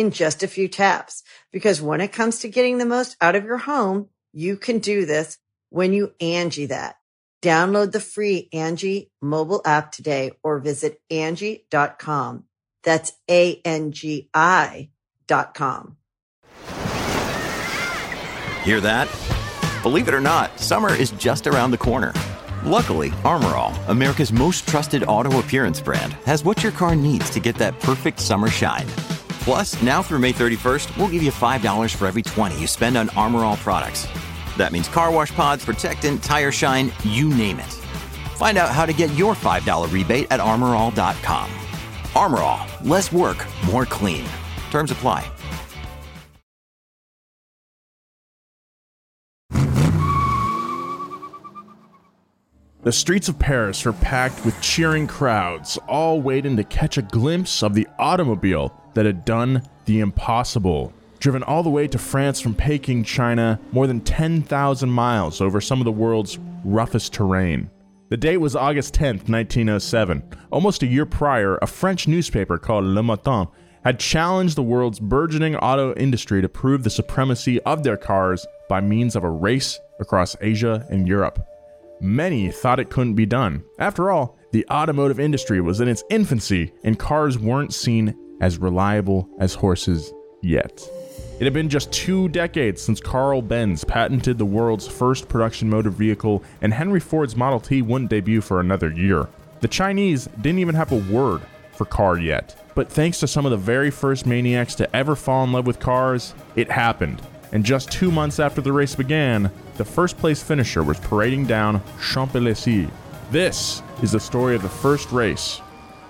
in just a few taps. Because when it comes to getting the most out of your home, you can do this when you Angie that. Download the free Angie mobile app today or visit Angie.com. That's A-N-G-I dot com. Hear that? Believe it or not, summer is just around the corner. Luckily, Armor All, America's most trusted auto appearance brand, has what your car needs to get that perfect summer shine. Plus, now through May 31st, we'll give you $5 for every 20 you spend on Armor All products. That means car wash pods, protectant, tire shine, you name it. Find out how to get your $5 rebate at armorall.com. Armor All, less work, more clean. Terms apply. The streets of Paris are packed with cheering crowds, all waiting to catch a glimpse of the automobile that had done the impossible. Driven all the way to France from Peking, China, more than 10,000 miles over some of the world's roughest terrain. The date was August 10th, 1907. Almost a year prior, a French newspaper called Le Matin had challenged the world's burgeoning auto industry to prove the supremacy of their cars by means of a race across Asia and Europe. Many thought it couldn't be done. After all, the automotive industry was in its infancy and cars weren't seen as reliable as horses yet. It had been just two decades since Carl Benz patented the world's first production motor vehicle, and Henry Ford's Model T wouldn't debut for another year. The Chinese didn't even have a word for car yet. But thanks to some of the very first maniacs to ever fall in love with cars, it happened. And just two months after the race began, the first place finisher was parading down Champs Elysees. This is the story of the first race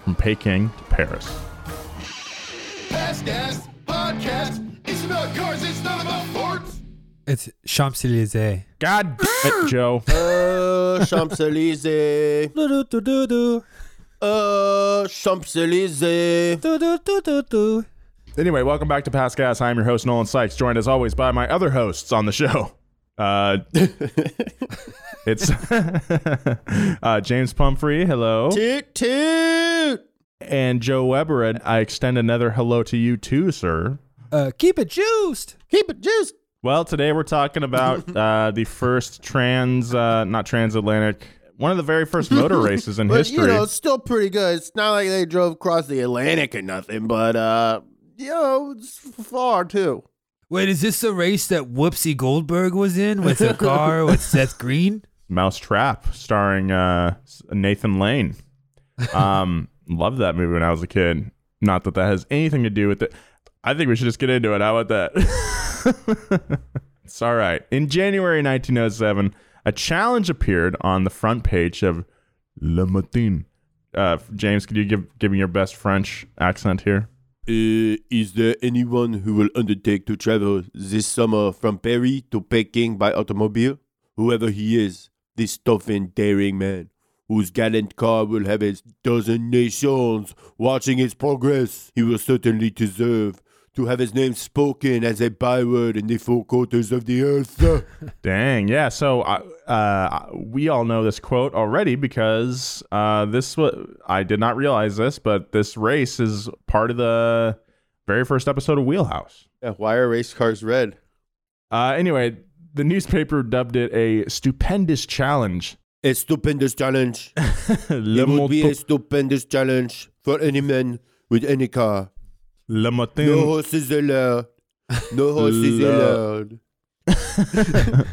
from Peking to Paris. Past Gas Podcast. It's about cars, it's not about sports. It's Champs Elysees. God damn it, Joe. Uh, Champs Elysees. Uh, Champs Elysees. Anyway, welcome back to Past Gas. I'm your host, Nolan Sykes, joined as always by my other hosts on the show. Uh, it's uh, James Pumphrey, hello. Toot toot. And Joe Weber, and I extend another hello to you too, sir. Uh, keep it juiced. Keep it juiced. Well, today we're talking about uh, the first trans, uh, not transatlantic, one of the very first motor races in But history. you know, it's still pretty good. It's not like they drove across the Atlantic or nothing, but uh, you know, it's far too. Wait, is this the race that Whoopsie Goldberg was in with a car with Seth Green? Mouse Trap, starring uh, Nathan Lane. Um, loved that movie when I was a kid. Not that that has anything to do with it. I think we should just get into it. How about that? it's all right. In January 1907, a challenge appeared on the front page of Le Matin. Uh, James, could you give give me your best French accent here? Uh, is there anyone who will undertake to travel this summer from Paris to Peking by automobile? Whoever he is, this tough and daring man, whose gallant car will have a dozen nations watching its progress, he will certainly deserve to have his name spoken as a byword in the four quarters of the earth. Dang, yeah. So uh, uh, we all know this quote already because uh, this was I did not realize this, but this race is part of the very first episode of Wheelhouse. yeah, why are race cars red? Uh, anyway, the newspaper dubbed it a stupendous challenge. A stupendous challenge. Le, it would be a stupendous challenge for any man with any car. Le Matin. No horses allowed. No horses La- allowed.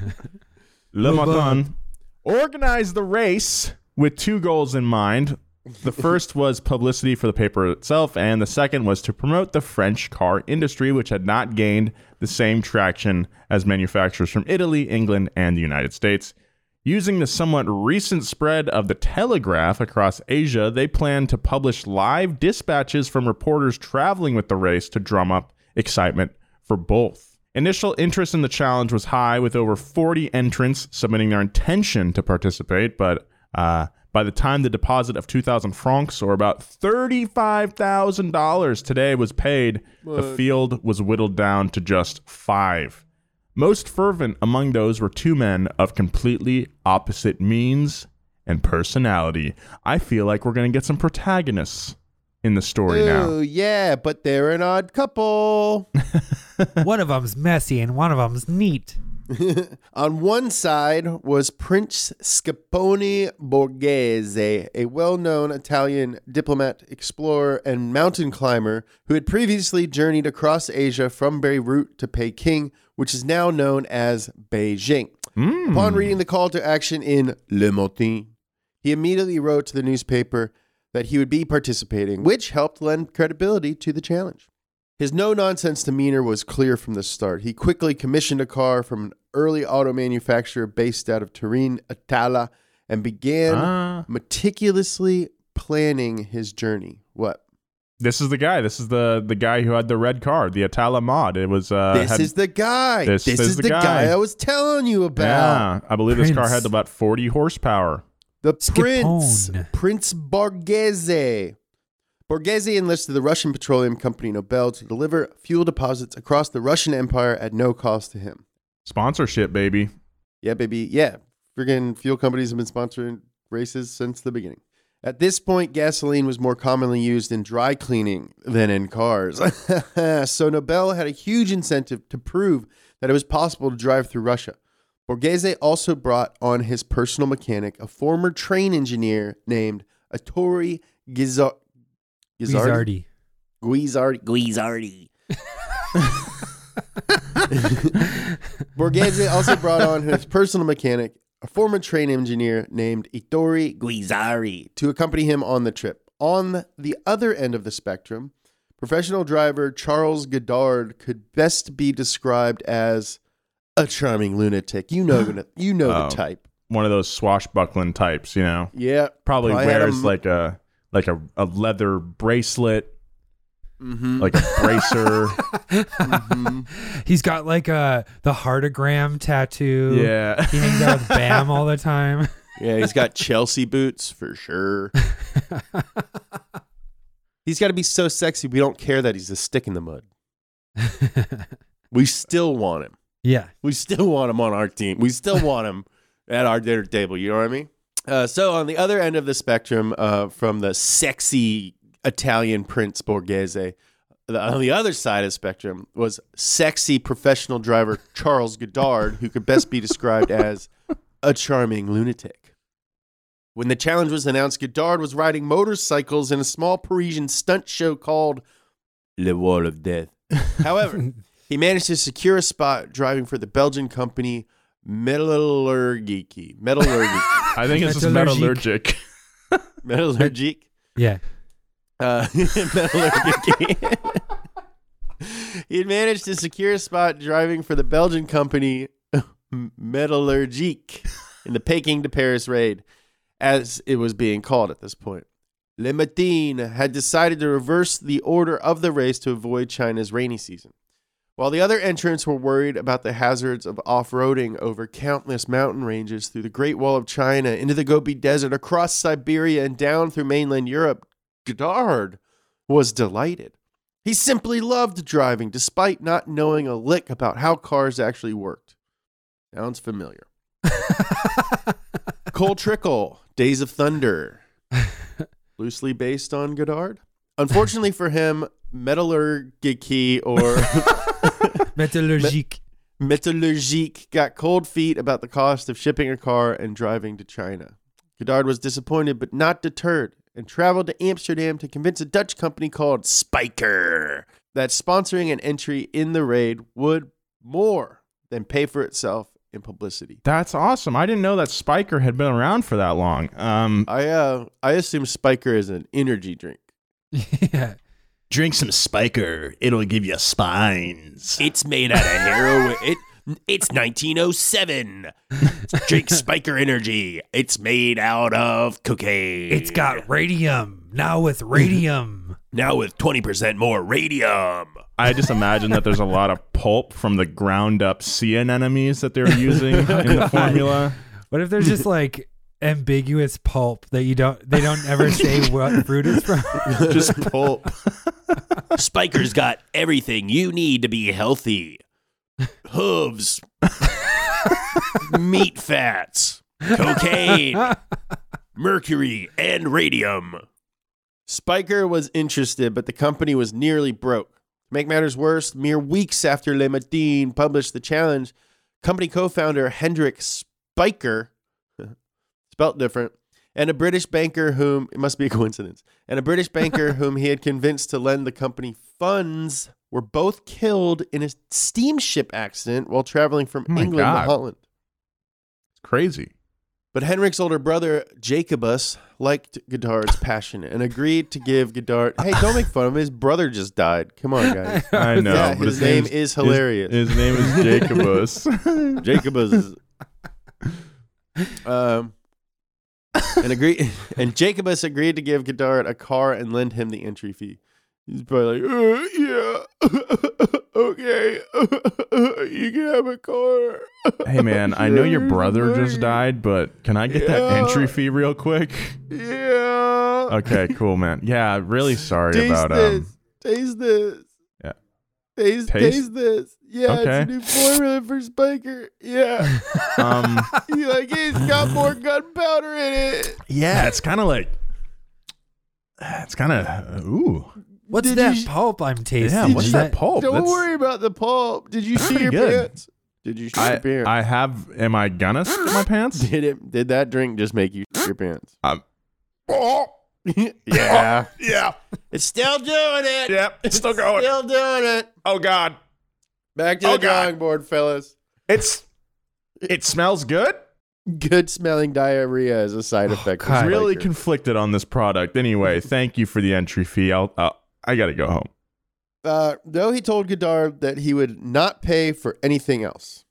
Le Le Marathon organized the race with two goals in mind. The first was publicity for the paper itself, and the second was to promote the French car industry, which had not gained the same traction as manufacturers from Italy, England, and the United States. Using the somewhat recent spread of the telegraph across Asia, they planned to publish live dispatches from reporters traveling with the race to drum up excitement for both. Initial interest in the challenge was high, with over 40 entrants submitting their intention to participate, but uh, by the time the deposit of 2,000 francs, or about $35,000 today, was paid, the field was whittled down to just five. Most fervent among those were two men of completely opposite means and personality. I feel like we're going to get some protagonists in the story now. Oh, yeah, but they're an odd couple. one of them's messy and one of them's neat. On one side was Prince Scipione Borghese, a well known Italian diplomat, explorer, and mountain climber who had previously journeyed across Asia from Beirut to Peking, which is now known as Beijing. Hmm. Upon reading the call to action in Le Matin, he immediately wrote to the newspaper that he would be participating, which helped lend credibility to the challenge. His no nonsense demeanor was clear from the start. He quickly commissioned a car from an early auto manufacturer based out of Turin, Italia, and began Ah. meticulously planning his journey. What? This is the guy. This is the the guy who had the red car, the Itala mod. It was uh this had- is the guy. this This, is is the the, guy. guy. I was telling you about. yeah, I believe this car had about 40 horsepower. The Prince, Scapone. Prince Borghese. Borghese enlisted the Russian petroleum company Nobel to deliver fuel deposits across the Russian Empire at no cost to him. Sponsorship, baby. Yeah, baby. Yeah. Friggin' fuel companies have been sponsoring races since the beginning. At this point, gasoline was more commonly used in dry cleaning than in cars. so Nobel had a huge incentive to prove that it was possible to drive through Russia. Borghese also brought on his personal mechanic, a former train engineer named Ettore Gizar- Guizzardi. Guizardi. Guizardi. Guizzardi. Borghese also brought on his personal mechanic, a former train engineer named Ittori Guizzari, to accompany him on the trip. On the other end of the spectrum, professional driver Charles Godard could best be described as a charming lunatic. You know, you know Oh. the type. One of those swashbuckling types, you know. Yeah, Probably Probably wears him- like a like a, a leather bracelet, Mhm. like a bracer. He's got like a the heartogram tattoo. yeah. He hangs out with Bam all the time. Yeah, he's got Chelsea boots for sure. he's got to be so sexy. We don't care that he's a stick in the mud. We still want him. yeah. We still want him on our team. We still want him at our dinner table. You know what I mean? Uh, so on the other end of the spectrum, uh, from the sexy Italian Prince Borghese, the, on the other side of the spectrum was sexy professional driver Charles Godard, who could best be described as a charming lunatic. When the challenge was announced, Godard was riding motorcycles in a small Parisian stunt show called Le Wall of Death. However, he managed to secure a spot driving for the Belgian company Metallurgique. Metallurgique. I think it's just Metallurgique. metallurgic. Metallurgique. Yeah. Uh, Metallurgique. he had managed to secure a spot driving for the Belgian company Metallurgique in the Peking to Paris raid, as it was being called at this point. Le Matin had decided to reverse the order of the race to avoid China's rainy season. While the other entrants were worried about the hazards of off roading over countless mountain ranges through the Great Wall of China, into the Gobi Desert, across Siberia, and down through mainland Europe, Godard was delighted. He simply loved driving, despite not knowing a lick about how cars actually worked. Sounds familiar. Cole Trickle, Days of Thunder, loosely based on Godard. Unfortunately for him, Metallurgique or Metallurgique. Metallurgique got cold feet about the cost of shipping a car and driving to China. Godard was disappointed but not deterred and traveled to Amsterdam to convince a Dutch company called Spyker that sponsoring an entry in the raid would more than pay for itself in publicity. That's awesome. I didn't know that Spyker had been around for that long. Um, I uh I assume Spyker is an energy drink. yeah. Drink some Spyker. It'll give you spines. It's made out of heroin. It it's 1907. Drink Spyker Energy. It's made out of cocaine. It's got radium. Now with radium. now with 20% more radium. I just imagine that there's a lot of pulp from the ground up sea anemones that they're using oh, in the formula. what if there's just like ambiguous pulp that you don't they don't ever say what fruit it's from? Just pulp. Spyker's got everything you need to be healthy. Hooves. meat fats. Cocaine. mercury and radium. Spyker was interested, but the company was nearly broke. To make matters worse, mere weeks after Le Matin published the challenge, company co-founder Hendrik Spiker, spelt different, and a British banker whom it must be a coincidence, and a British banker whom he had convinced to lend the company funds were both killed in a steamship accident while traveling from Oh England God. to Holland. It's crazy. But Henrik's older brother, Jacobus, liked Godard's passion and agreed to give Godard. Hey, don't make fun of him. His brother just died. Come on, guys. I know. Yeah, but his name is hilarious. His, his name is Jacobus. Jacobus is. Um, and agree, and Jacobus agreed to give Godard a car and lend him the entry fee. He's probably like, uh, yeah, okay, you can have a car. hey man, I know your brother just died, but can I get that entry fee real quick? Yeah. Okay, cool, man. Yeah, really sorry taste about this. um. taste this. Yeah. Taste, Taste? taste this. Yeah, Okay. it's a new formula for Spyker. Yeah. Um, you like it? It's got more gunpowder in it. yeah, it's kind of like, it's kind of ooh. What's Did that you- pulp I'm tasting? Yeah, what's Is that pulp? Don't That's- worry about the pulp. Did you see pretty your good. pants? Did you see I your pants? I have. Am I gonna shit my pants? did it? Did that drink just make you shit your pants? Um, yeah. yeah, It's still doing it. yeah. It's still going. Still doing it. Oh god, Back to Oh, the God. drawing board, fellas. it's. It smells good. Good smelling diarrhea is a side effect. of God. Really conflicted on this product. Anyway, thank you for the entry fee. I'll. Uh, I gotta go home. Uh, though he told Godard that he would not pay for anything else.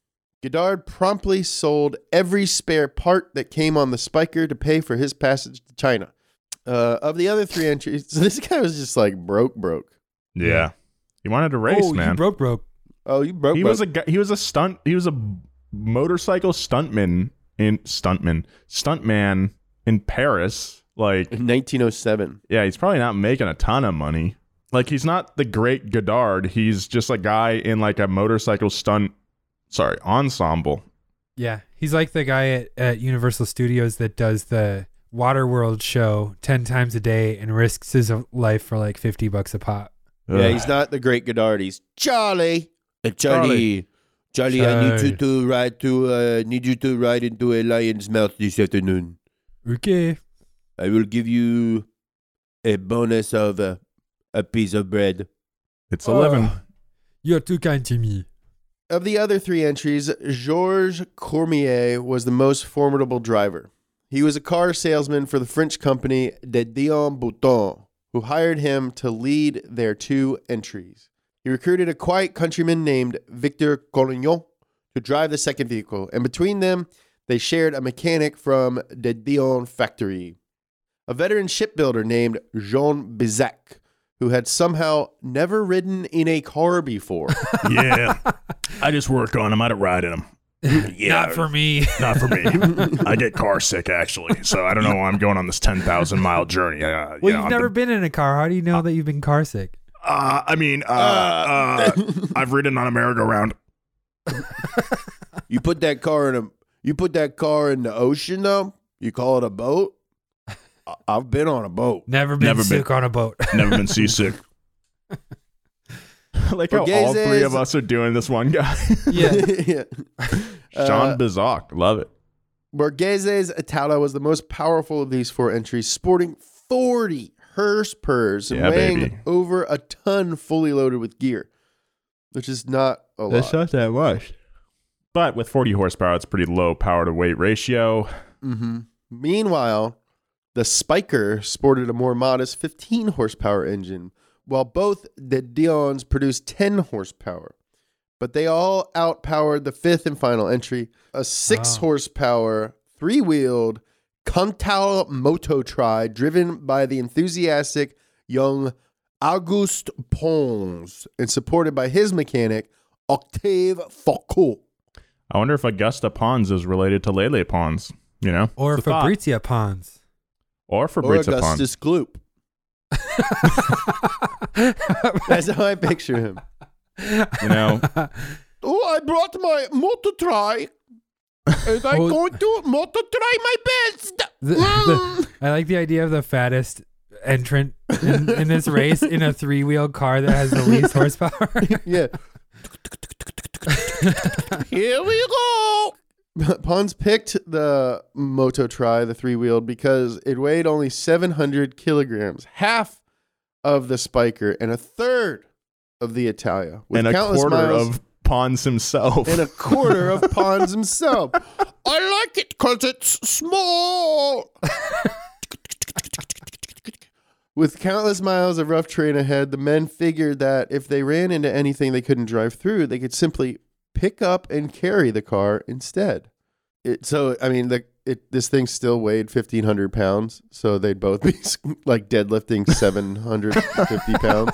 Godard promptly sold every spare part that came on the Spyker to pay for his passage to China. Uh, of the other three entries, so this guy was just like broke, broke. Yeah, he wanted to race, oh, man. you broke broke. Oh, you broke. he broke. was a guy, he was a stunt he was a motorcycle stuntman in stuntman stuntman in Paris. Like, in 1907. yeah, he's probably not making a ton of money. Like, he's not the great Godard. He's just a guy in like a motorcycle stunt, sorry, ensemble. Yeah, he's like the guy at, at Universal Studios that does the Waterworld show ten times a day and risks his life for like fifty bucks a pop. Yeah, Ugh. he's not the great Godard. He's Charlie. Uh, Charlie. Charlie, Charlie, I need you to ride to uh, need you to ride into a lion's mouth this afternoon. Okay. I will give you a bonus of uh, a piece of bread. It's eleven. Oh, you're too kind to me. Of the other three entries, Georges Cormier was the most formidable driver. He was a car salesman for the French company De Dion Bouton, who hired him to lead their two entries. He recruited a quiet countryman named Victor Collignon to drive the second vehicle, and between them, they shared a mechanic from De Dion factory. A veteran shipbuilder named Jean Bizac, who had somehow never ridden in a car before. yeah, I just work on him. I don't ride in him. Not for me. Not for me. I get car sick actually, so I don't know why I'm going on this ten thousand mile journey. Uh, Well, you know, you've I'm never the- been in a car. How do you know that you've been car sick? Uh, I mean, uh, uh, I've ridden on a merry-go-round. You put that car in a you put that car in the ocean though. You call it a boat. I- I've been on a boat. Never been Never been. sick on a boat. Never been seasick. like how all three of us are doing this one guy. yeah. yeah. Sean Uh, Bizac, love it. Borghese's Itala was the most powerful of these four entries, sporting 40 hearse purs and Yeah, weighing baby. over a ton fully loaded with gear, which is not a lot. not that much. But with 40 horsepower, it's pretty low power to weight ratio. Mm-hmm. Meanwhile, the Spyker sported a more modest 15 horsepower engine, while both the Dions produced 10 horsepower. But they all outpowered the fifth and final entry, a six Wow. horsepower, three wheeled Contal Moto Tri driven by the enthusiastic young Auguste Pons and supported by his mechanic, Octave Foucault. I wonder if Augusta Pons is related to Lele Pons, you know? Or It's a thought. Fabrizia Pons. Or Or Fabrizia Pons. Augustus Gloop. That's how I picture him. You know, Oh, I brought my motor try. And I'm Oh. going to motor try my best. The- the- I like the idea of the fattest entrant in, in this race in a three wheel car that has the least horsepower. yeah. Here we go. Pons picked the Moto Tri, the three wheeled, because it weighed only 700 kilograms, half of the Spyker, and a third of the Italia. With and a countless quarter miles of Pons himself. and a quarter of Pons himself. I like it because it's small. With countless miles of rough terrain ahead, the men figured that if they ran into anything they couldn't drive through, they could simply pick up and carry the car instead. It, so, I mean, the, it, this thing still weighed 1,500 pounds, so they'd both be like deadlifting 750 pounds.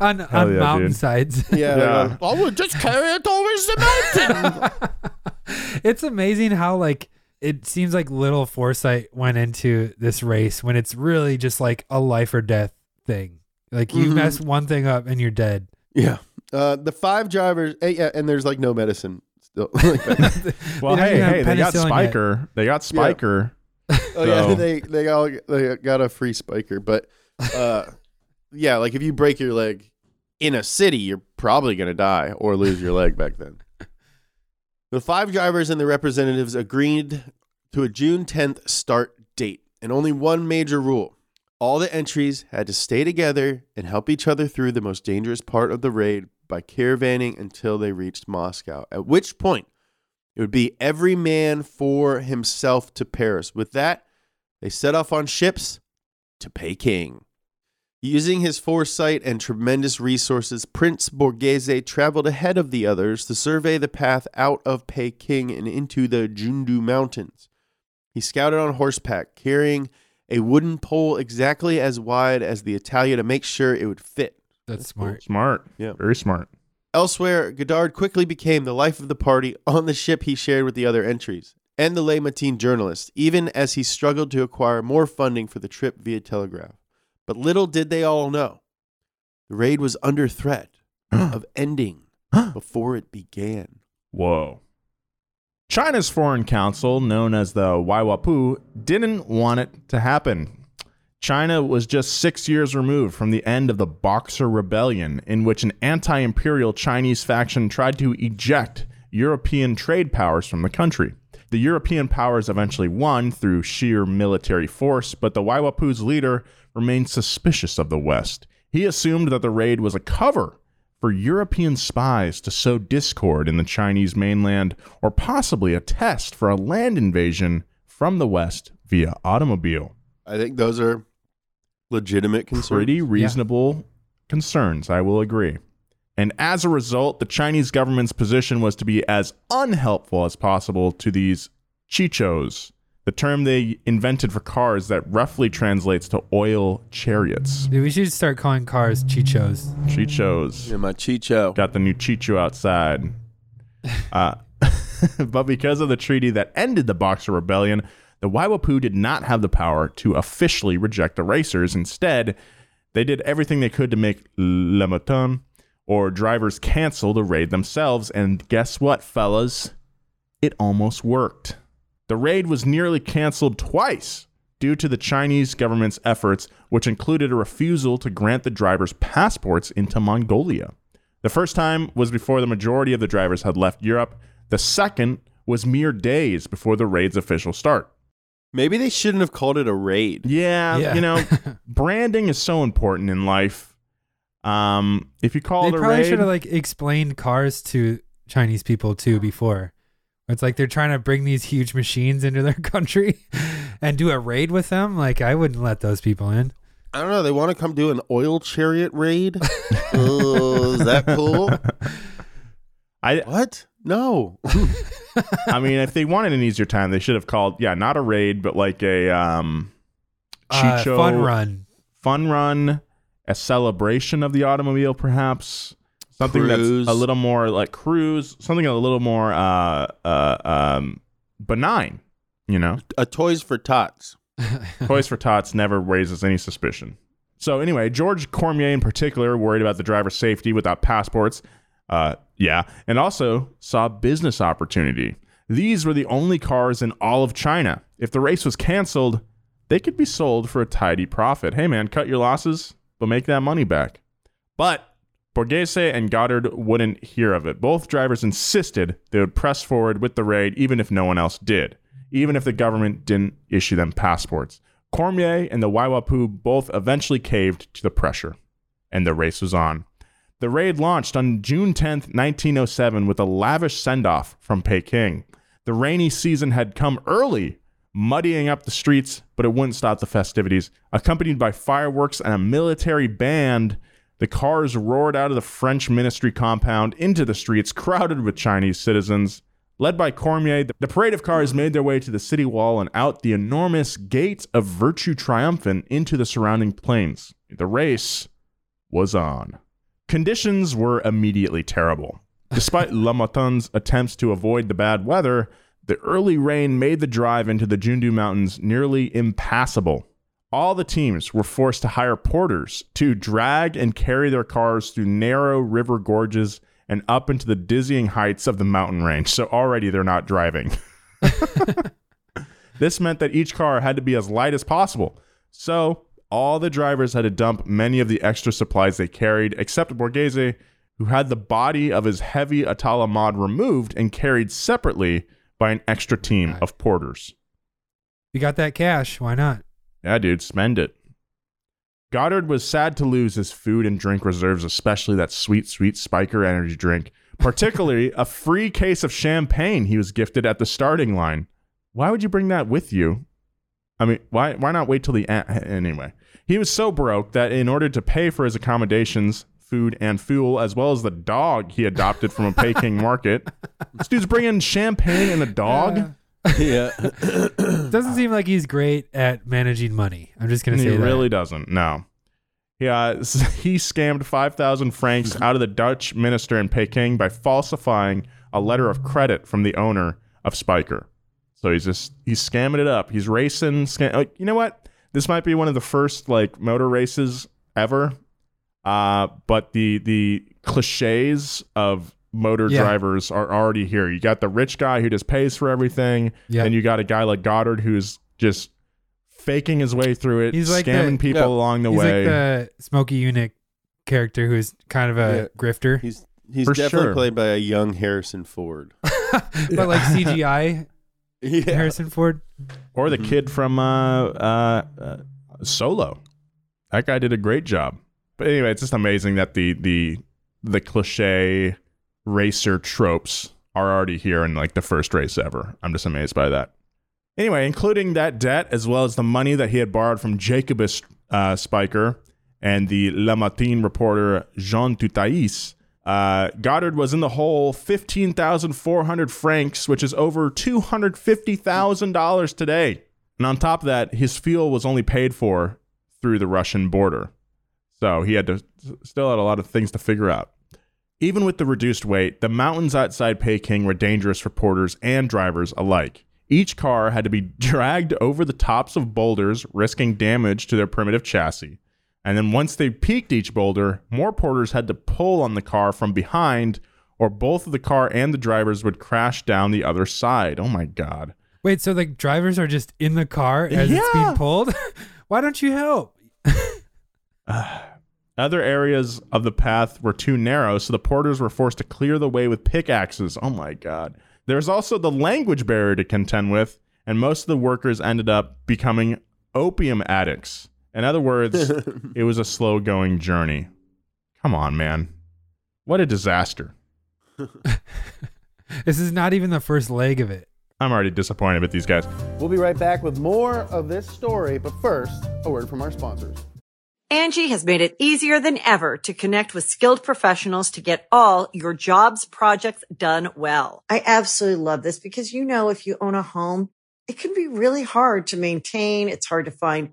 on Hell on yeah, mountainsides. Yeah. Yeah. I will just carry it over the mountain. it's amazing how like it seems like little foresight went into this race when it's really just like a life or death thing. Like you Mhm. mess one thing up and you're dead. Yeah. Uh, the five drivers, eh, yeah, and there's like no medicine still. Like that. well, They don't hey, even have hey, they got penicillin yet. Spyker. They got Spyker. oh yeah, So- they they all they got a free spiker, but uh, yeah, like if you break your leg in a city, you're probably gonna die or lose your leg back then. The five drivers and the representatives agreed to a June 10th start date, and only one major rule. All the entries had to stay together and help each other through the most dangerous part of the raid by caravanning until they reached Moscow, at which point it would be every man for himself to Paris. With that, they set off on ships to Peking. Using his foresight and tremendous resources, Prince Borghese traveled ahead of the others to survey the path out of Peking and into the Jundu Mountains. He scouted on horseback, carrying a wooden pole exactly as wide as the Italia to make sure it would fit. That's smart. Smart. Yeah. Very smart. Elsewhere, Godard quickly became the life of the party on the ship he shared with the other entries and the Le Matin journalist, even as he struggled to acquire more funding for the trip via telegraph. But little did they all know, the raid was under threat of ending before it began. Whoa. China's foreign council, known as the Waiwapu, didn't want it to happen. China was just six years removed from the end of the Boxer Rebellion, in which an anti imperial Chinese faction tried to eject European trade powers from the country. The European powers eventually won through sheer military force, but the Waiwapu's leader remained suspicious of the West. He assumed that the raid was a cover for European spies to sow discord in the Chinese mainland, or possibly a test for a land invasion from the West via automobile. I think those are legitimate concerns. Pretty reasonable concerns, I will agree. And as a result, the Chinese government's position was to be as unhelpful as possible to these chichos, the term they invented for cars that roughly translates to oil chariots. Dude, we should start calling cars chichos. Chichos. Yeah, my Chicho. Got the new Chicho outside. Uh, but because of the treaty that ended the Boxer Rebellion, the Waiwapu did not have the power to officially reject the racers. Instead, they did everything they could to make Le or drivers cancel the raid themselves. And guess what, fellas? It almost worked. The raid was nearly canceled twice due to the Chinese government's efforts, which included a refusal to grant the drivers passports into Mongolia. The first time was before the majority of the drivers had left Europe. The second was mere days before the raid's official start. Maybe they shouldn't have called it a raid. Yeah, Yeah. you know, branding is so important in life. Um, if you call They it a probably raid, should have like explained cars to Chinese people too before. It's like they're trying to bring these huge machines into their country and do a raid with them. Like I wouldn't let those people in. I don't know. They want to come do an oil chariot raid. oh, is that cool? I What? No. I mean, if they wanted an easier time, they should have called yeah, not a raid, but like a um, Uh, Chicho fun run. fun run, a celebration of the automobile, perhaps something Cruise. that's a little more like cruise, something a little more uh, uh, um, benign. You know, A Toys for Tots. Toys for Tots never raises any suspicion. So anyway, George Cormier in particular worried about the driver's safety without passports. Uh, yeah, and also saw business opportunity. These were the only cars in all of China. If the race was canceled, they could be sold for a tidy profit. Hey man, cut your losses, but make that money back. But Borghese and Godard wouldn't hear of it. Both drivers insisted they would press forward with the raid even if no one else did, even if the government didn't issue them passports. Cormier and the Waiwapu both eventually caved to the pressure, and the race was on. The raid launched on June 10, 1907, with a lavish send off from Peking. The rainy season had come early, muddying up the streets, but it wouldn't stop the festivities. Accompanied by fireworks and a military band, the cars roared out of the French ministry compound into the streets, crowded with Chinese citizens. Led by Cormier, the parade of cars made their way to the city wall and out the enormous gate of Virtue Triumphant into the surrounding plains. The race was on. Conditions were immediately terrible. Despite Le Matin's attempts to avoid the bad weather, the early rain made the drive into the Jundu Mountains nearly impassable. All the teams were forced to hire porters to drag and carry their cars through narrow river gorges and up into the dizzying heights of the mountain range. So already they're not driving. this meant that each car had to be as light as possible. So all the drivers had to dump many of the extra supplies they carried, except Borghese, who had the body of his heavy Itala mod removed and carried separately by an extra team of porters. You got that cash? Why not? Yeah, dude, spend it. Godard was sad to lose his food and drink reserves, especially that sweet, sweet Spyker energy drink, particularly a free case of champagne he was gifted at the starting line. Why would you bring that with you? I mean, why why not wait till the end? Anyway, he was so broke that in order to pay for his accommodations, food, and fuel, as well as the dog he adopted from a Peking market, this dude's bringing champagne and a dog. yeah. Doesn't seem like he's great at managing money. I'm just gonna he say that. really doesn't. No. Yeah, uh, he scammed 5,000 francs out of the Dutch minister in Peking by falsifying a letter of credit from the owner of Spyker. So he's just he's scamming it up. He's racing. Scam- like, you know what? This might be one of the first like motor races ever. Uh, but the the cliches of motor Yeah. drivers are already here. You got the rich guy who just pays for everything, Yeah. and you got a guy like Godard who's just faking his way through it, He's like scamming the- people Yeah. along the way. He's way. like the Smoky Eunuch character who's kind of a Yeah. grifter, He's he's For definitely sure. played by a young Harrison Ford. but like CGI Yeah. Harrison Ford. or the kid from uh, uh, uh, Solo. That guy did a great job. But anyway, it's just amazing that the the the cliche racer tropes are already here in like the first race ever. I'm just amazed by that. Anyway, including that debt as well as the money that he had borrowed from Jacobus uh, Spiker and the La Matin reporter Jean Tutais, uh, Godard was in the hole 15,400 francs, which is over $250,000 today. And on top of that, his fuel was only paid for through the Russian border. So he had to still had a lot of things to figure out. Even with the reduced weight, the mountains outside Peking were dangerous for porters and drivers alike. Each car had to be dragged over the tops of boulders, risking damage to their primitive chassis. And then once they peaked each boulder, more porters had to pull on the car from behind, or both of the car and the drivers would crash down the other side. Oh my God. Wait, so the drivers are just in the car as it's being pulled? Why don't you help? Other areas of the path were too narrow, so the porters were forced to clear the way with pickaxes. Oh my God. There's also the language barrier to contend with, and most of the workers ended up becoming opium addicts. In other words, it was a slow going journey. Come on, man. What a disaster. This is not even the first leg of it. I'm already disappointed with these guys. We'll be right back with more of this story, but first, a word from our sponsors. Angie has made it easier than ever to connect with skilled professionals to get all your jobs projects done well. I absolutely love this because, you know, if you own a home, it can be really hard to maintain. It's hard to find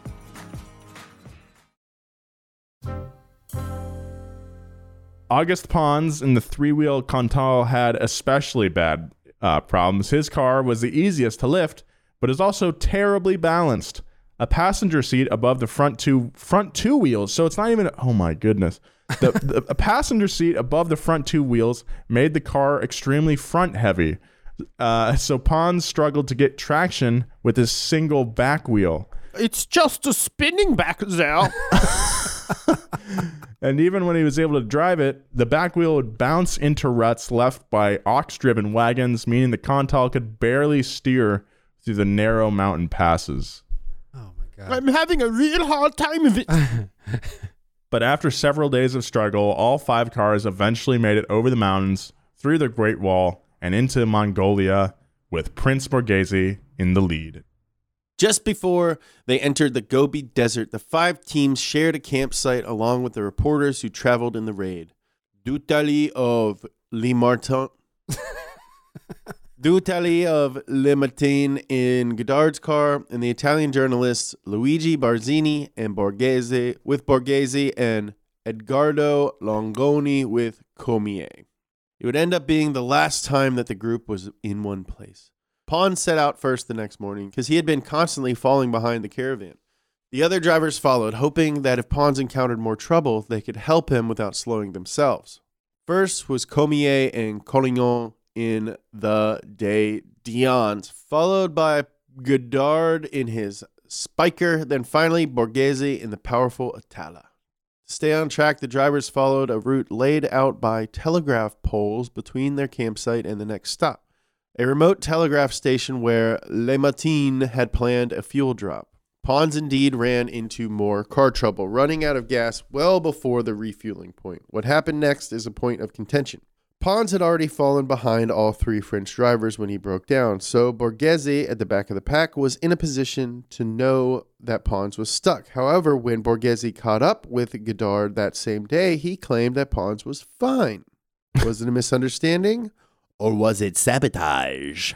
August Pons in the three wheel Cantal had especially bad uh, problems. His car was the easiest to lift, but is also terribly balanced. A passenger seat above the front two front two wheels, so it's not even. Oh my goodness! The, the a passenger seat above the front two wheels made the car extremely front heavy. Uh, so Pons struggled to get traction with his single back wheel. It's just a spinning back there. And even when he was able to drive it, the back wheel would bounce into ruts left by ox driven wagons, meaning the Cantal could barely steer through the narrow mountain passes. Oh my god. I'm having a real hard time of it. But after several days of struggle, all five cars eventually made it over the mountains, through the Great Wall, and into Mongolia, with Prince Borghese in the lead. Just before they entered the Gobi Desert, the five teams shared a campsite along with the reporters who traveled in the raid. Dutali of Le Martin. Dutali of Le Matin in Godard's car, and the Italian journalists Luigi Barzini and Borghese with Borghese and Edgardo Longoni with Cormier. It would end up being the last time that the group was in one place. Pons set out first the next morning because he had been constantly falling behind the caravan. The other drivers followed, hoping that if Pons encountered more trouble, they could help him without slowing themselves. First was Cormier and Collignon in the De Dions, followed by Godard in his Spiker, then finally Borghese in the powerful Itala. To stay on track, the drivers followed a route laid out by telegraph poles between their campsite and the next stop a remote telegraph station where Le Matin had planned a fuel drop. Pons indeed ran into more car trouble, running out of gas well before the refueling point. What happened next is a point of contention. Pons had already fallen behind all three French drivers when he broke down, so Borghese at the back of the pack was in a position to know that Pons was stuck. However, when Borghese caught up with Godard that same day, he claimed that Pons was fine. Was it a misunderstanding? Or was it sabotage?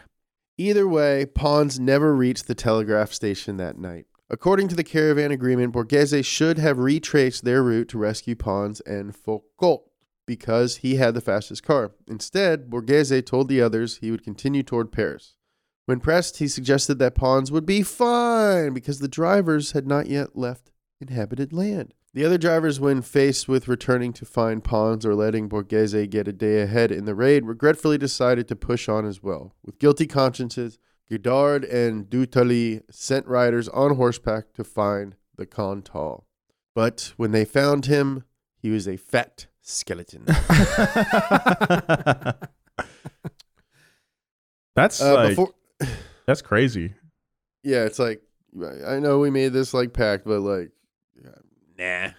Either way, Pons never reached the telegraph station that night. According to the caravan agreement, Borghese should have retraced their route to rescue Pons and Foucault because he had the fastest car. Instead, Borghese told the others he would continue toward Paris. When pressed, he suggested that Pons would be fine because the drivers had not yet left inhabited land. The other drivers, when faced with returning to find Pons or letting Borghese get a day ahead in the raid, regretfully decided to push on as well. With guilty consciences, Godard and du Taillis sent riders on horseback to find the Contal. But when they found him, he was a fat skeleton. That's Uh, like before, that's crazy. yeah, it's like I know we made this like pact, but like, nah.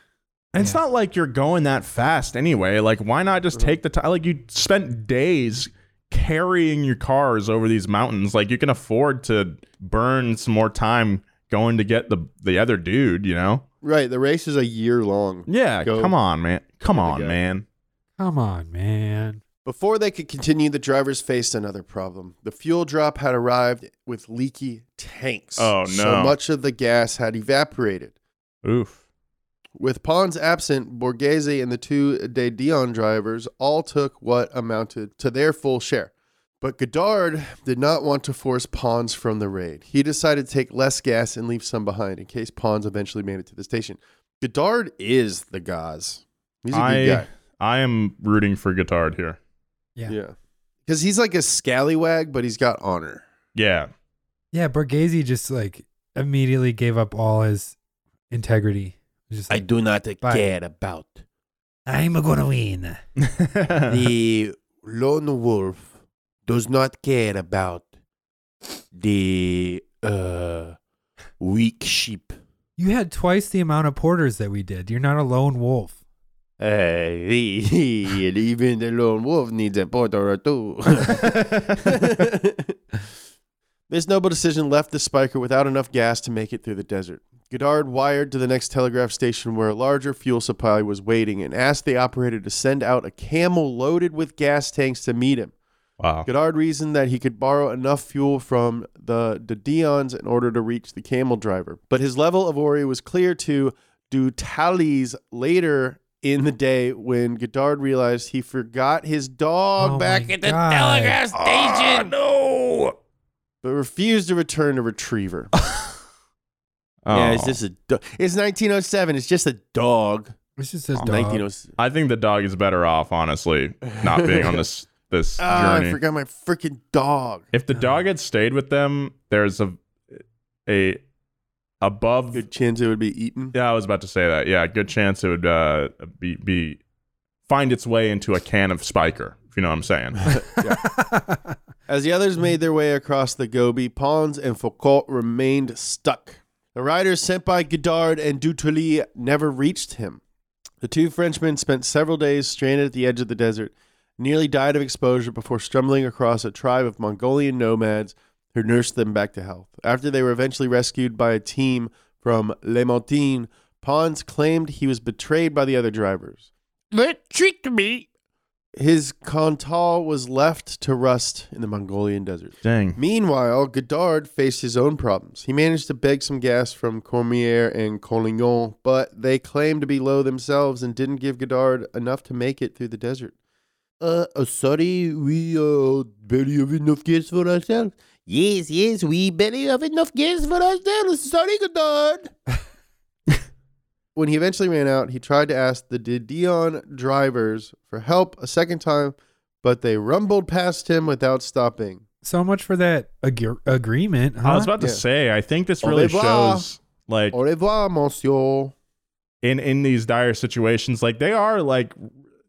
And it's not like you're going that fast anyway. Like, why not just take the time? Like, you spent days carrying your cars over these mountains. Like, you can afford to burn some more time going to get the the other dude. You know? Right, the race is a year long. Yeah. Go. Come on, man. Come on, go. man. Come on, man. Before they could continue, the drivers faced another problem. The fuel drop had arrived with leaky tanks. Oh, no! So much of the gas had evaporated. Oof. With Pons absent, Borghese and the two De Dion drivers all took what amounted to their full share. But Godard did not want to force Pons from the raid. He decided to take less gas and leave some behind in case Pons eventually made it to the station. Godard is the Gaz. He's a good I guy. I am rooting for Godard here. Yeah. Yeah. Because he's like a scallywag, but he's got honor. Yeah. Yeah, Borghese just like immediately gave up all his integrity. Just like, do not Bye. care about I'm gonna win. the lone wolf. Does not care about the uh weak sheep. You had twice the amount of porters that we did. You're not a lone wolf. Uh, even the lone wolf needs a porter or two. This noble decision left the Spyker without enough gas to make it through the desert. Godard wired to the next telegraph station where a larger fuel supply was waiting and asked the operator to send out a camel loaded with gas tanks to meet him. wow. Godard reasoned that he could borrow enough fuel from the, the Dions in order to reach the camel driver. But his level of worry was clear to du Taillis later in the day when Godard realized he forgot his dog Oh back at the God. telegraph ah, station, no. but refused to return to retriever. Yeah, Oh. it's just a. Do- it's 1907. It's just a dog. It's just his Oh, dog. 1907. I think the dog is better off, honestly, not being on this this Ah, journey. I forgot my freaking dog. If the dog had stayed with them, there's a a above. Good chance it would be eaten. Yeah, I was about to say that. Yeah, good chance it would uh, be be find its way into a can of Spyker. If you know what I'm saying. As the others made their way across the Gobi, Pons and Foucault remained stuck. The riders sent by Godard and du Taillis never reached him. The two Frenchmen spent several days stranded at the edge of the desert, nearly died of exposure before stumbling across a tribe of Mongolian nomads who nursed them back to health. After they were eventually rescued by a team from Le Matin, Pons claimed he was betrayed by the other drivers. They tricked me. His Contal was left to rust in the Mongolian desert. Dang. Meanwhile, Godard faced his own problems. He managed to beg some gas from Cormier and Collignon, but they claimed to be low themselves and didn't give Godard enough to make it through the desert. Uh, uh, sorry, we uh barely have enough gas for ourselves. Yes, yes, we barely have enough gas for ourselves. Sorry, Godard. When he eventually ran out, he tried to ask the De Dion drivers for help a second time, but they rumbled past him without stopping. so much for that ag- agreement. Huh? I was about to Yeah. say. I think this Au really revoir. shows like Au revoir, monsieur. in in these dire situations like they are like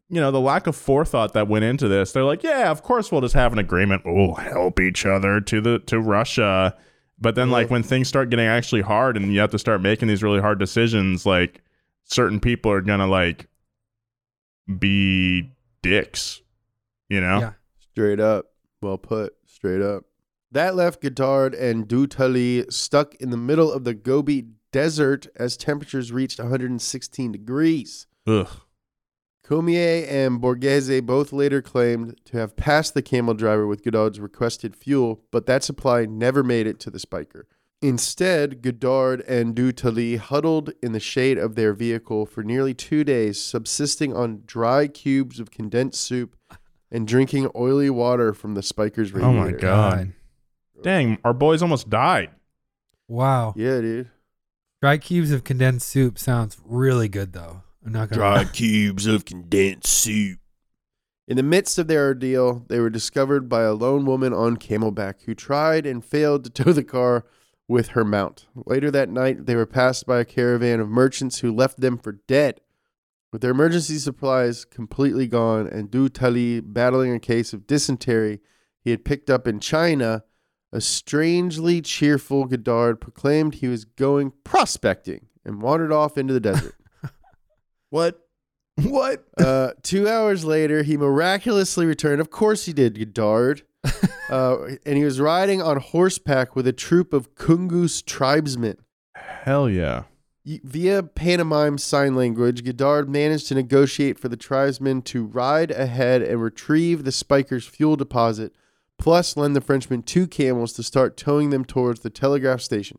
you know the lack of forethought that went into this they're like yeah of course we'll just have an agreement we'll help each other to the to russia but then like when things start getting actually hard and you have to start making these really hard decisions like certain people are gonna like be dicks you know Yeah. Straight up. Well put. Straight up. That left Godard and du Taillis stuck in the middle of the Gobi Desert as temperatures reached 116 degrees. Ugh. Cormier and Borghese both later claimed to have passed the camel driver with Godard's requested fuel, but that supply never made it to the Spyker. Instead, Godard and du Taillis huddled in the shade of their vehicle for nearly two days, subsisting on dry cubes of condensed soup and drinking oily water from the Spyker's radiator. oh my god Dang, our boys almost died. Wow. Yeah, dude. Dry cubes of condensed soup sounds really good though. I'm not gonna Dry cubes of condensed soup. In the midst of their ordeal, they were discovered by a lone woman on camelback who tried and failed to tow the car with her mount. Later that night, they were passed by a caravan of merchants who left them for dead. With their emergency supplies completely gone and du Taillis battling a case of dysentery he had picked up in China, a strangely cheerful Godard proclaimed he was going prospecting and wandered off into the desert. What? What? Uh, two hours later, he miraculously returned. Of course, he did, Godard. Uh, and he was riding on horseback with a troop of Kungus tribesmen. Hell yeah. Via pantomime sign language, Godard managed to negotiate for the tribesmen to ride ahead and retrieve the Spyker's fuel deposit, plus lend the Frenchmen two camels to start towing them towards the telegraph station.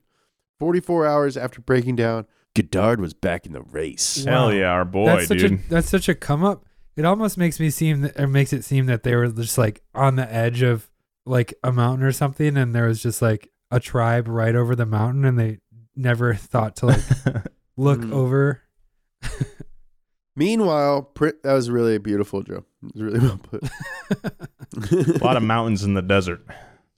44 hours after breaking down, Godard was back in the race. Wow. Hell yeah, our boy, that's such dude. a that's such a come up. It almost makes me seem that, or makes it seem that they were just like on the edge of like a mountain or something, and there was just like a tribe right over the mountain, and they never thought to like look Mm. over. Meanwhile, Pri- that was really a beautiful, Joe. It was really well put. a lot of mountains in the desert.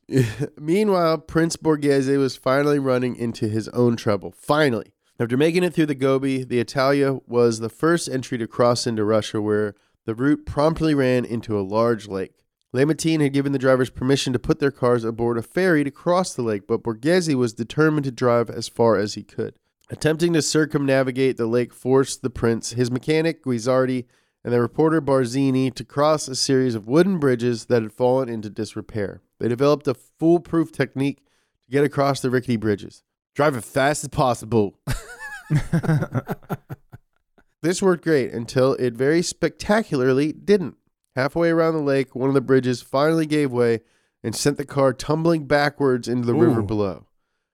Meanwhile, Prince Borghese was finally running into his own trouble. Finally. After making it through the Gobi, the Itala was the first entry to cross into Russia, where the route promptly ran into a large lake. Le Matin had given the drivers permission to put their cars aboard a ferry to cross the lake, but Borghese was determined to drive as far as he could. Attempting to circumnavigate the lake forced the prince, his mechanic Guizzardi, and the reporter Barzini to cross a series of wooden bridges that had fallen into disrepair. They developed a foolproof technique to get across the rickety bridges. Drive as fast as possible. This worked great until it very spectacularly didn't. Halfway around the lake, one of the bridges finally gave way and sent the car tumbling backwards into the river below.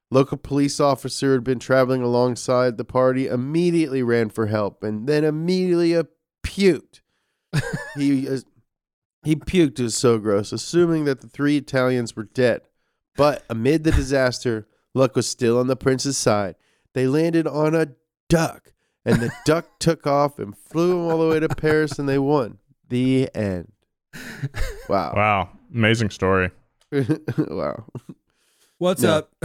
Local police officer who had been traveling alongside the party immediately ran for help and then immediately uh, puked. he uh, he puked. It was so gross, assuming that the three Italians were dead. But amid the disaster, luck was still on the prince's side. They landed on a duck, and the duck took off and flew them all the way to Paris, and they won. The end. Wow. Wow. Amazing story. wow. What's No. up?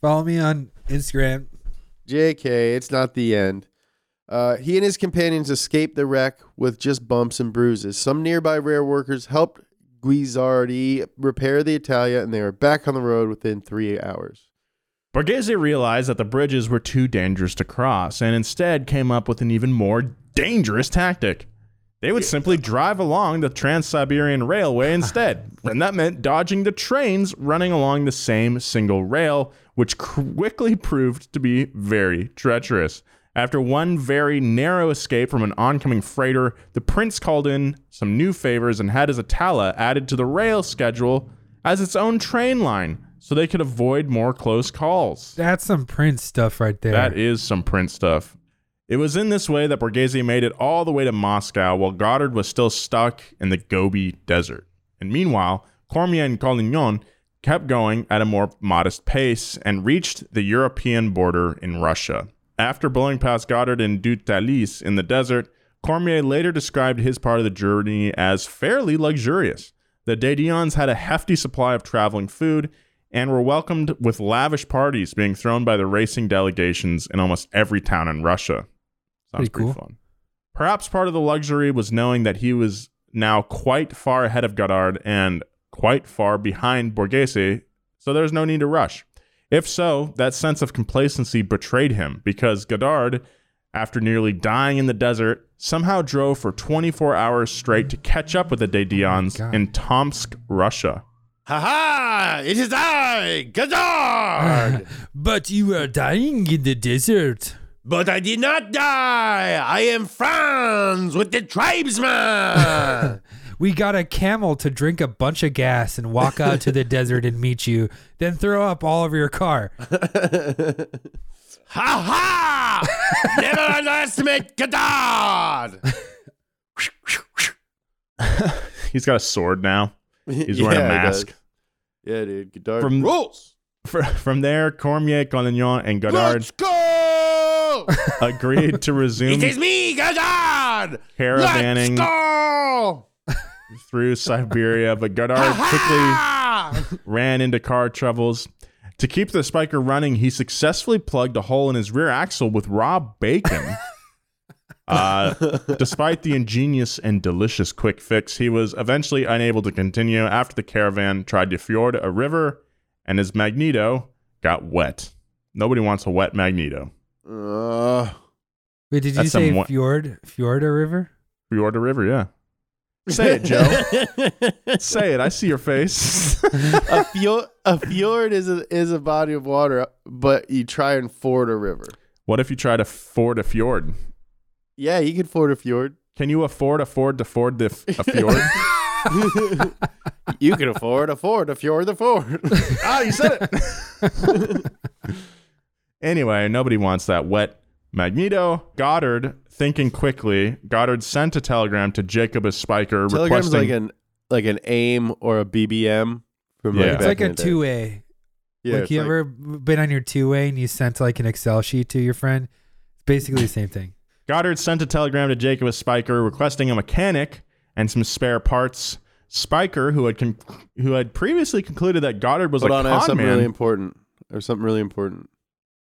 Follow me on Instagram. JK, it's not the end. Uh, he and his companions escaped the wreck with just bumps and bruises. Some nearby rail workers helped Guizzardi repair the Itala, and they were back on the road within three hours. Borghese realized that the bridges were too dangerous to cross and instead came up with an even more dangerous tactic. They would simply drive along the Trans Siberian Railway instead, and that meant dodging the trains running along the same single rail, which quickly proved to be very treacherous. After one very narrow escape from an oncoming freighter, the prince called in some new favors and had his Itala added to the rail schedule as its own train line so they could avoid more close calls. That's some Prince stuff right there. That is some Prince stuff. It was in this way that Borghese made it all the way to Moscow while Godard was still stuck in the Gobi Desert. And meanwhile, Cormier and Collignon kept going at a more modest pace and reached the European border in Russia. After blowing past Godard and du Taillis in the desert, Cormier later described his part of the journey as fairly luxurious. The De Dions had a hefty supply of traveling food and were welcomed with lavish parties being thrown by the racing delegations in almost every town in Russia. Sounds Pretty pretty, cool. fun. Perhaps part of the luxury was knowing that he was now quite far ahead of Godard and quite far behind Borghese, so there's no need to rush. If so, that sense of complacency betrayed him because Godard, after nearly dying in the desert, somehow drove for 24 hours straight to catch up with the oh De Dions God. in Tomsk, Russia. Ha ha! It is I, Godard! but you are dying in the desert. but I did not die! I am friends with the tribesmen! We got a camel to drink a bunch of gas and walk out to the desert and meet you, then throw up all over your car. ha ha! Never underestimate Godard! He's got a sword now. He's wearing Yeah, a mask. Yeah, dude. Godard From- rules. Fr- From there, Cormier, Collignon, and Godard Let's go. agreed to resume it is me, Godard. caravanning go. through Siberia, but Godard quickly ran into car troubles. To keep the Spyker running, he successfully plugged a hole in his rear axle with raw bacon. Uh, despite the ingenious and delicious quick fix, he was eventually unable to continue after the caravan tried to fjord a river and his magneto got wet. Nobody wants a wet magneto. Uh, Wait, did you say some wa- fjord? Fjord a river? Fjord a river, yeah. Say it, Joe. Say it. I see your face. a fjord, a fjord is a is a body of water, but you try and ford a river. what if you try to ford a fjord? Yeah, you can afford a fjord. Can you afford afford to ford the f- a fjord? You can afford a ford, a fjord, the ford. ah, you said it. anyway, nobody wants that wet Magneto. Godard, thinking quickly, Godard sent a telegram to Jacobus Spyker Telegram's requesting. like an like an AIM or a BBM from Yeah. like It's like a two way. Yeah, like you like- ever been on your two way and you sent like an Excel sheet to your friend? It's basically the same thing. Godard sent a telegram to Jacobus Spyker requesting a mechanic and some spare parts. Spyker, who had con- who had previously concluded that Godard was Hold a on, I have con something man, really important. I have something really important.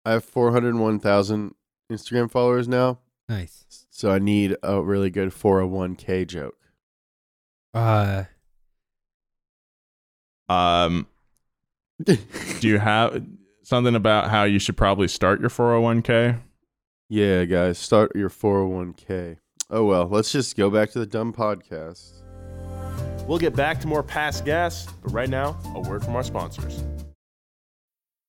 I have four hundred one thousand Instagram followers now, Nice. so I need a really good four hundred one k joke. Uh, um, do you have something about how you should probably start your 401k? Yeah, guys, start your 401k. Oh well, let's just go back to the dumb podcast. We'll get back to more past gas, but right now, a word from our sponsors.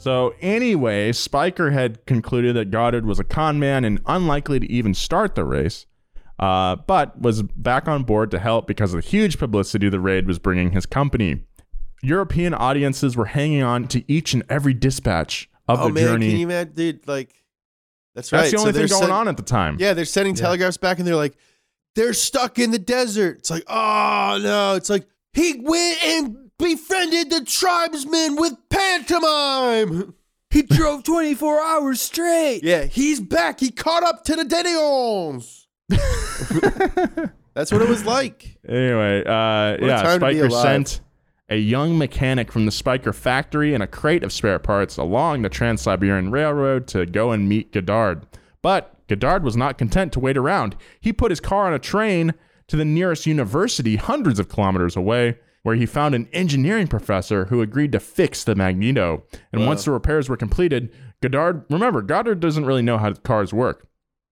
So, anyway, Spyker had concluded that Godard was a con man and unlikely to even start the race, uh, but was back on board to help because of the huge publicity the raid was bringing his company. European audiences were hanging on to each and every dispatch of oh the man, journey. can you imagine, dude? Like, that's, That's right. the only so thing going sen- on at the time. Yeah, they're sending telegraphs back, and they're like, they're stuck in the desert. It's like, oh no! It's like he went and befriended the tribesmen with pantomime. he drove 24 hours straight. Yeah, he's back. He caught up to the De Dions. That's what it was like. Anyway, uh, a yeah, time to be Spyker sent a young mechanic from the Spyker factory and a crate of spare parts along the Trans Siberian Railroad to go and meet Godard. But Godard was not content to wait around. He put his car on a train to the nearest university, hundreds of kilometers away, where he found an engineering professor who agreed to fix the Magneto. And once the repairs were completed, Godard, remember, Godard doesn't really know how cars work.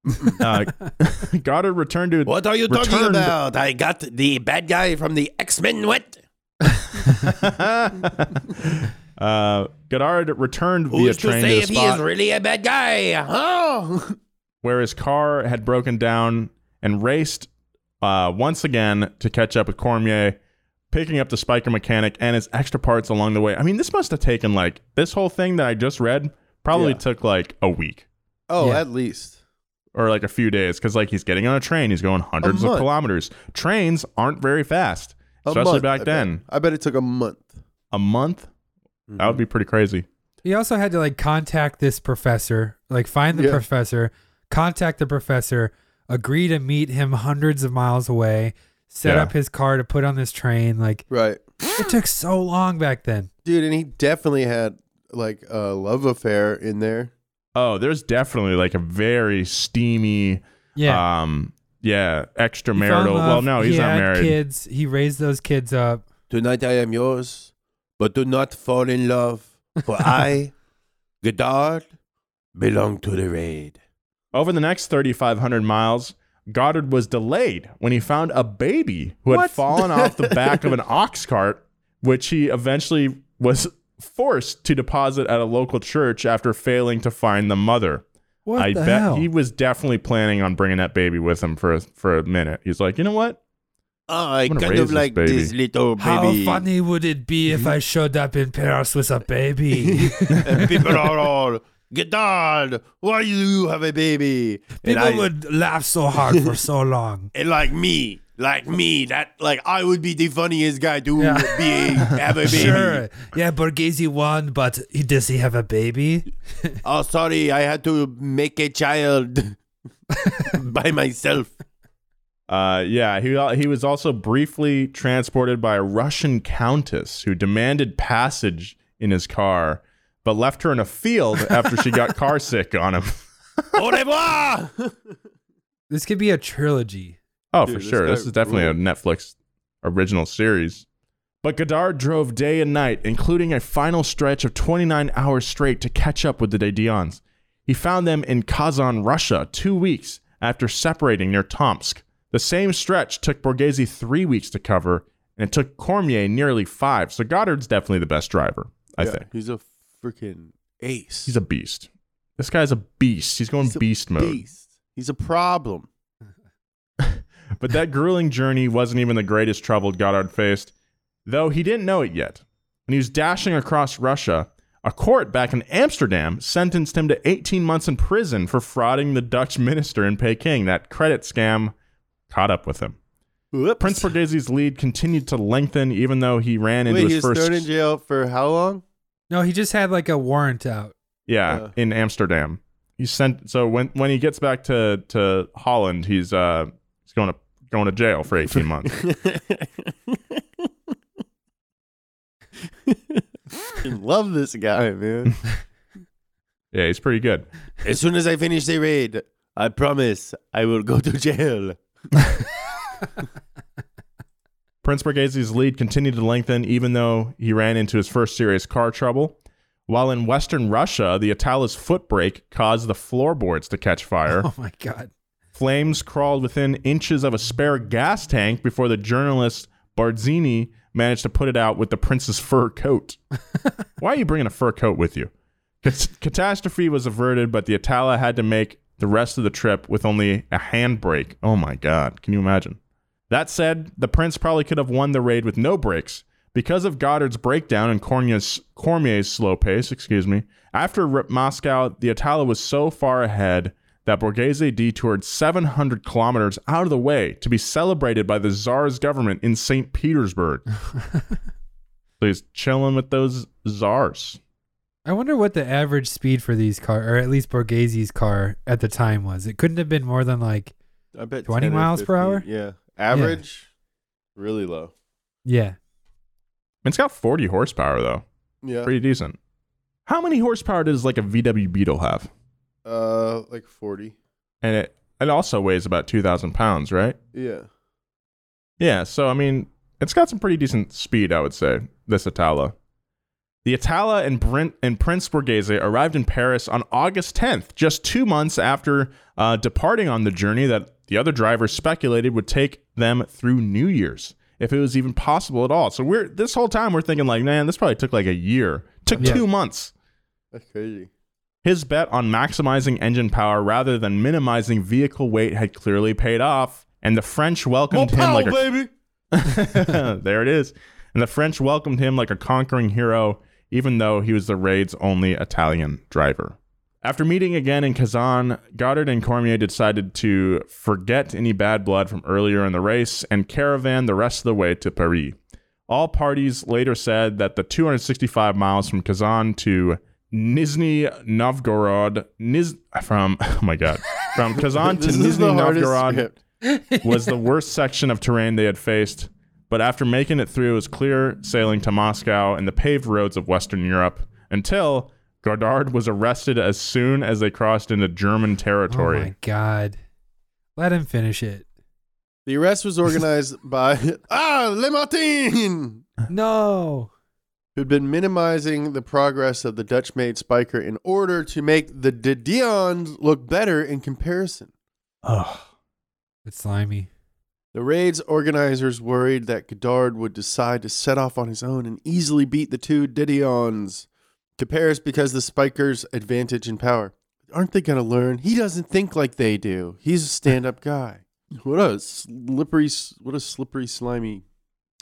uh, Godard returned to What are you talking about? I got the bad guy from the X Men wet. uh, Godard returned via Who's to train say to if the he is really a bad guy? Huh? where his car had broken down and raced uh, once again to catch up with Cormier, picking up the Spyker mechanic and his extra parts along the way. I mean, this must have taken like this whole thing that I just read probably Yeah. took like a week Oh, Yeah. at least. or like a few days because like he's getting on a train, he's going hundreds of kilometers. Trains aren't very fast, A especially month, back I bet. then. I bet it took a month. A month. That would be mm-hmm. pretty crazy. He also had to like contact this professor, like find the Yeah. professor, contact the professor, agree to meet him hundreds of miles away, set Yeah. up his car to put on this train. Like Right. it took so long back then. Dude, and he definitely had like a love affair in there. Oh, there's definitely like a very steamy, Yeah. um, yeah, He fell extramarital. Well, no, he's he not had married. Kids. He raised those kids up. Tonight I am yours, but do not fall in love, for I, Godard, belong to the raid. Over the next 3,500 miles, Godard was delayed when he found a baby who had What? fallen off the back of an ox cart, which he eventually was forced to deposit at a local church after failing to find the mother. What I the bet hell? he was definitely planning on bringing that baby with him for a, for a minute. He's like, you know what? I I'm kind of like baby." this little baby. How funny would it be if I showed up in Paris with a baby? and people are all, Godard, why do you have a baby? People I, would laugh so hard for so long. and like me, like me, that like I would be the funniest guy to Yeah. be have a baby. Sure. Yeah, Borghese won, but he, does he have a baby? Oh, sorry, I had to make a child by myself. Uh, yeah, he he was also briefly transported by a Russian countess who demanded passage in his car, but left her in a field after she got car sick on him. Au revoir. This could be a trilogy. Oh, Dude, for this sure. This is definitely a. Netflix original series. But Godard drove day and night, including a final stretch of 29 hours straight to catch up with the De Dions. He found them in Kazan, Russia, two weeks after separating near Tomsk. The same stretch took Borghese three weeks to cover, and it took Cormier nearly five. So Godard's definitely the best driver, I Yeah, think. He's a freaking ace. He's a beast. This guy's a beast. He's going He's a beast mode. beast. He's a problem. But that grueling journey wasn't even the greatest trouble Godard faced, though he didn't know it yet. When he was dashing across Russia, a court back in Amsterdam sentenced him to 18 months in prison for frauding the Dutch minister in Peking. That credit scam caught up with him. Whoops. Prince Borghese's lead continued to lengthen even though he ran into Wait, he his was first thrown in jail for how long? No, he just had like a warrant out. Yeah, Uh. in Amsterdam. He sent so when when he gets back to to Holland, he's uh he's going to going to jail for 18 months. Love this guy, man. yeah, he's pretty good. As soon as I finish the raid, I promise I will go to jail. Prince Borghese's lead continued to lengthen even though he ran into his first serious car trouble. While in western Russia, the Itala's foot brake caused the floorboards to catch fire. Oh my god. Flames crawled within inches of a spare gas tank before the journalist Barzini managed to put it out with the prince's fur coat. Why are you bringing a fur coat with you? Cat- catastrophe was averted, but the Itala had to make the rest of the trip with only a handbrake. Oh my God. Can you imagine? That said, the prince probably could have won the raid with no breaks. Because of Godard's breakdown and Cormier's, Cormier's slow pace, excuse me, after R- Moscow, the Itala was so far ahead that Borghese detoured 700 kilometers out of the way to be celebrated by the Tsar's government in St. Petersburg. so he's chilling with those czars. I wonder what the average speed for these cars, or at least Borghese's car at the time was. It couldn't have been more than like, I bet 20 10 or miles per hour? Yeah. Average, really low. yeah. It's got 40 horsepower though. Yeah. Pretty decent. How many horsepower does like a VW Beetle have? Uh, like 40. And it it also weighs about 2,000 pounds, right? Yeah. Yeah, so I mean, it's got some pretty decent speed, I would say, this Itala. The Itala and, Brent, and Prince Borghese arrived in Paris on August 10th, just two months after uh, departing on the journey that the other drivers speculated would take them through New Year's, if it was even possible at all. So we're this whole time we're thinking like, man, this probably took like a year. Took Yeah. two months. That's crazy. His bet on maximizing engine power rather than minimizing vehicle weight had clearly paid off, and the French welcomed him like a baby. there it is. And the French welcomed him like a conquering hero, even though he was the raid's only Italian driver. After meeting again in Kazan, Godard and Cormier decided to forget any bad blood from earlier in the race and caravan the rest of the way to Paris. All parties later said that the 265 miles from Kazan to Nizhny Novgorod, Niz, from oh my god, from Kazan to Nizhny Novgorod was the worst section of terrain they had faced, but after making it through, it was clear sailing to Moscow and the paved roads of Western Europe until Godard was arrested as soon as they crossed into German territory. Oh my god. Let him finish it. The arrest was organized by ah Le Matin, No. who'd been minimizing the progress of the Dutch-made Spyker in order to make the De Dion's look better in comparison. Ugh. It's slimy. The raid's organizers worried that Godard would decide to set off on his own and easily beat the two De Dions to Paris because the Spyker's advantage in power. Aren't they going to learn? He doesn't think like they do. He's a stand-up guy. What a slippery, what a slippery, slimy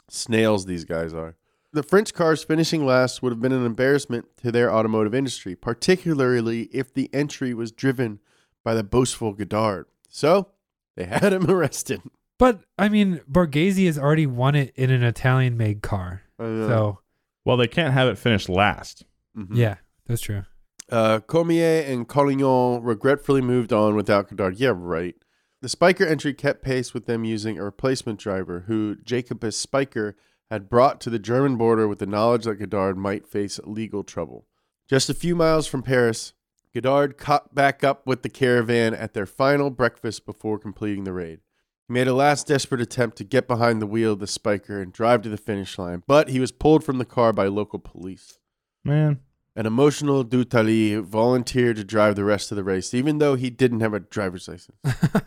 snails these guys are. The French cars finishing last would have been an embarrassment to their automotive industry, particularly if the entry was driven by the boastful Godard. So they had him arrested. But I mean, Borghese has already won it in an Italian made car. I know. So Well, they can't have it finished last. Mhm. yeah, that's true. Uh, Cormier and Collignon regretfully moved on without Godard. Yeah, right. The Spyker entry kept pace with them using a replacement driver who Jacobus Spyker had brought to the German border with the knowledge that Godard might face legal trouble. Just a few miles from Paris, Godard caught back up with the caravan at their final breakfast before completing the raid. He made a last desperate attempt to get behind the wheel of the Spyker and drive to the finish line, but he was pulled from the car by local police. Man. An emotional du Taillis volunteered to drive the rest of the race, even though he didn't have a driver's license.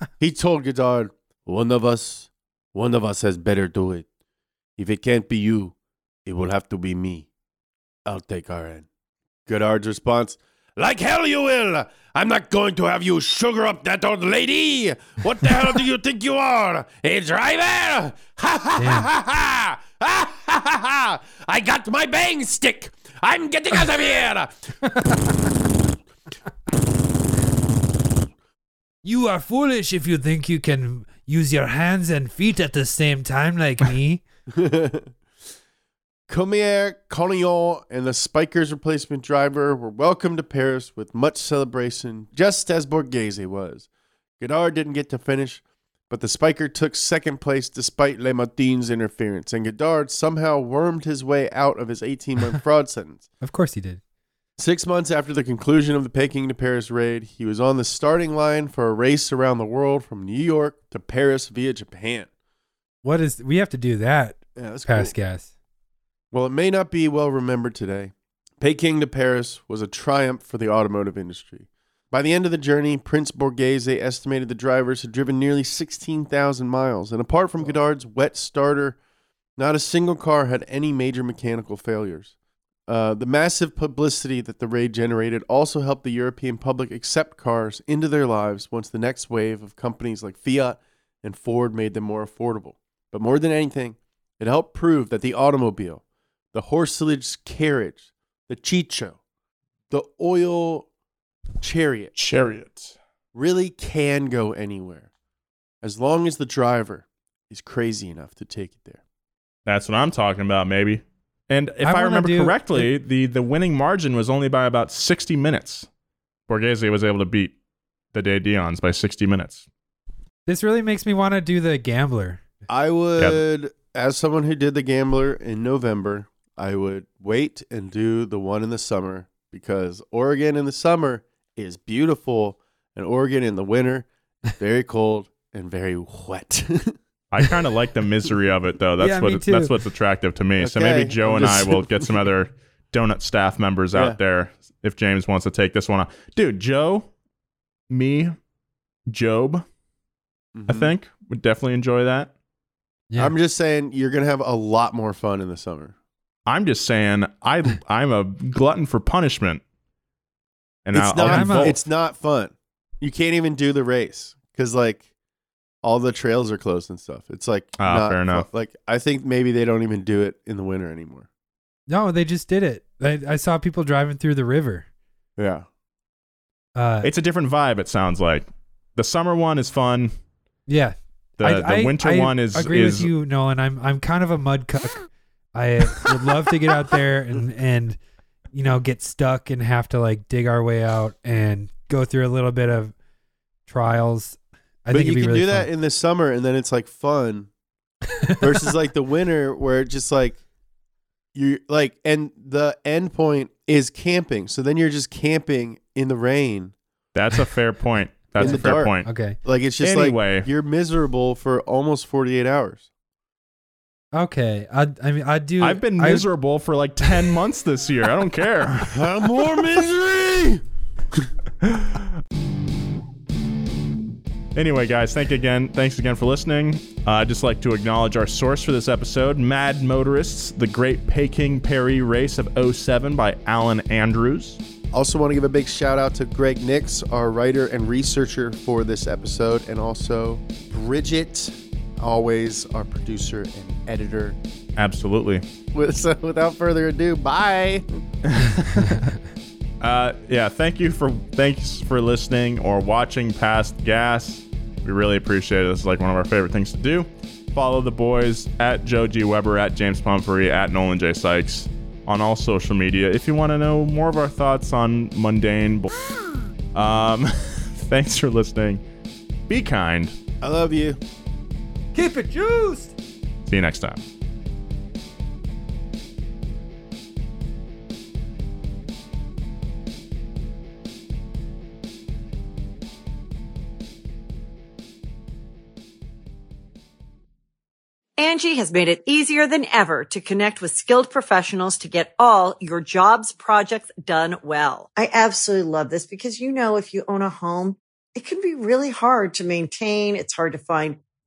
he told Godard, One of us, one of us has better do it. If it can't be you, it will have to be me. I'll take our end. Godard's response, Like hell you will! I'm not going to have you sugar up that old lady! What the hell do you think you are? A driver? Ha ha ha ha ha! Ha ha ha ha! I got my bang stick! I'm getting out of here! You are foolish if you think you can use your hands and feet at the same time like me. Cormier, Collignon, and the Spyker's replacement driver were welcomed to Paris with much celebration, just as Borghese was. Godard didn't get to finish, but the Spyker took second place despite Le Matin's interference, and Godard somehow wormed his way out of his 18 month fraud sentence. Of course he did. Six months after the conclusion of the Peking to Paris raid, he was on the starting line for a race around the world from New York to Paris via Japan. What is we have to do that, Yeah, that's cool. Pass Gas. Well, it may not be well remembered today. Peking to Paris was a triumph for the automotive industry. By the end of the journey, Prince Borghese estimated the drivers had driven nearly 16,000 miles, and apart from Godard's wet starter, not a single car had any major mechanical failures. Uh, the massive publicity that the raid generated also helped the European public accept cars into their lives once the next wave of companies like Fiat and Ford made them more affordable. But more than anything, it helped prove that the automobile, the horseless carriage, the chicho, the oil chariot, Chariot. really can go anywhere as long as the driver is crazy enough to take it there. That's what I'm talking about, maybe. And if I I, remember do- correctly, the, the winning margin was only by about 60 minutes. Borghese was able to beat the De Dions by 60 minutes. This really makes me want to do the gambler. I would, as someone who did the Gambler in November, I would wait and do the one in the summer because Oregon in the summer is beautiful, and Oregon in the winter, very cold and very wet. I kind of like the misery of it, though. That's Yeah, what me too. that's what's attractive to me. so maybe Joe I'm and I will get some other donut staff members Yeah. out there if James wants to take this one on. Dude, Joe, me, Job, I Mhm. think would definitely enjoy that. Yeah. I'm just saying you're gonna have a lot more fun in the summer. I'm just saying I I'm a glutton for punishment. And it's I'll, not. I'll I'm a- revolt. it's not fun. You can't even do the race because like all the trails are closed and stuff. It's like Ah, not fair fun. enough. Like I think maybe they don't even do it in the winter anymore. no, they just did it. I, I saw people driving through the river. Yeah. Uh, it's a different vibe. It sounds like the summer one is fun. yeah. The I, the winter I one is agree is with you, Nolan. I'm I'm kind of a mud cuck. I would love to get out there and and you know get stuck and have to like dig our way out and go through a little bit of trials. I but think you can really do that fun. in the summer and then it's like fun versus like the winter where it's just like you're like and the end point is camping. So then you're just camping in the rain. That's a fair point. That's a fair dark. point. Okay. Like it's just Anyway. like you're miserable for almost 48 hours. Okay. I I mean I do. I've been I- miserable for like 10 months this year. I don't care. More misery. Anyway, guys, thank you again. Thanks again for listening. Uh, I'd just like to acknowledge our source for this episode, Mad Motorists, the Great Peking Paris Race of 07 by Allen Andrews. Also, want to give a big shout out to Greg Nix, our writer and researcher for this episode, and also Bridget, always our producer and editor. Absolutely. With, so, without further ado, bye. Uh, yeah, thank you for thanks for listening or watching past gas. We really appreciate it. This is like one of our favorite things to do. Follow the boys at Joe G Weber, at James Pumphrey, at Nolan J Sykes on all social media. If you want to know more of our thoughts on mundane, bull- um, thanks for listening. Be kind. I love you. Keep it juiced. See you next time. Angie has made it easier than ever to connect with skilled professionals to get all your jobs projects done well. I absolutely love this because, you know, if you own a home, it can be really hard to maintain. It's hard to find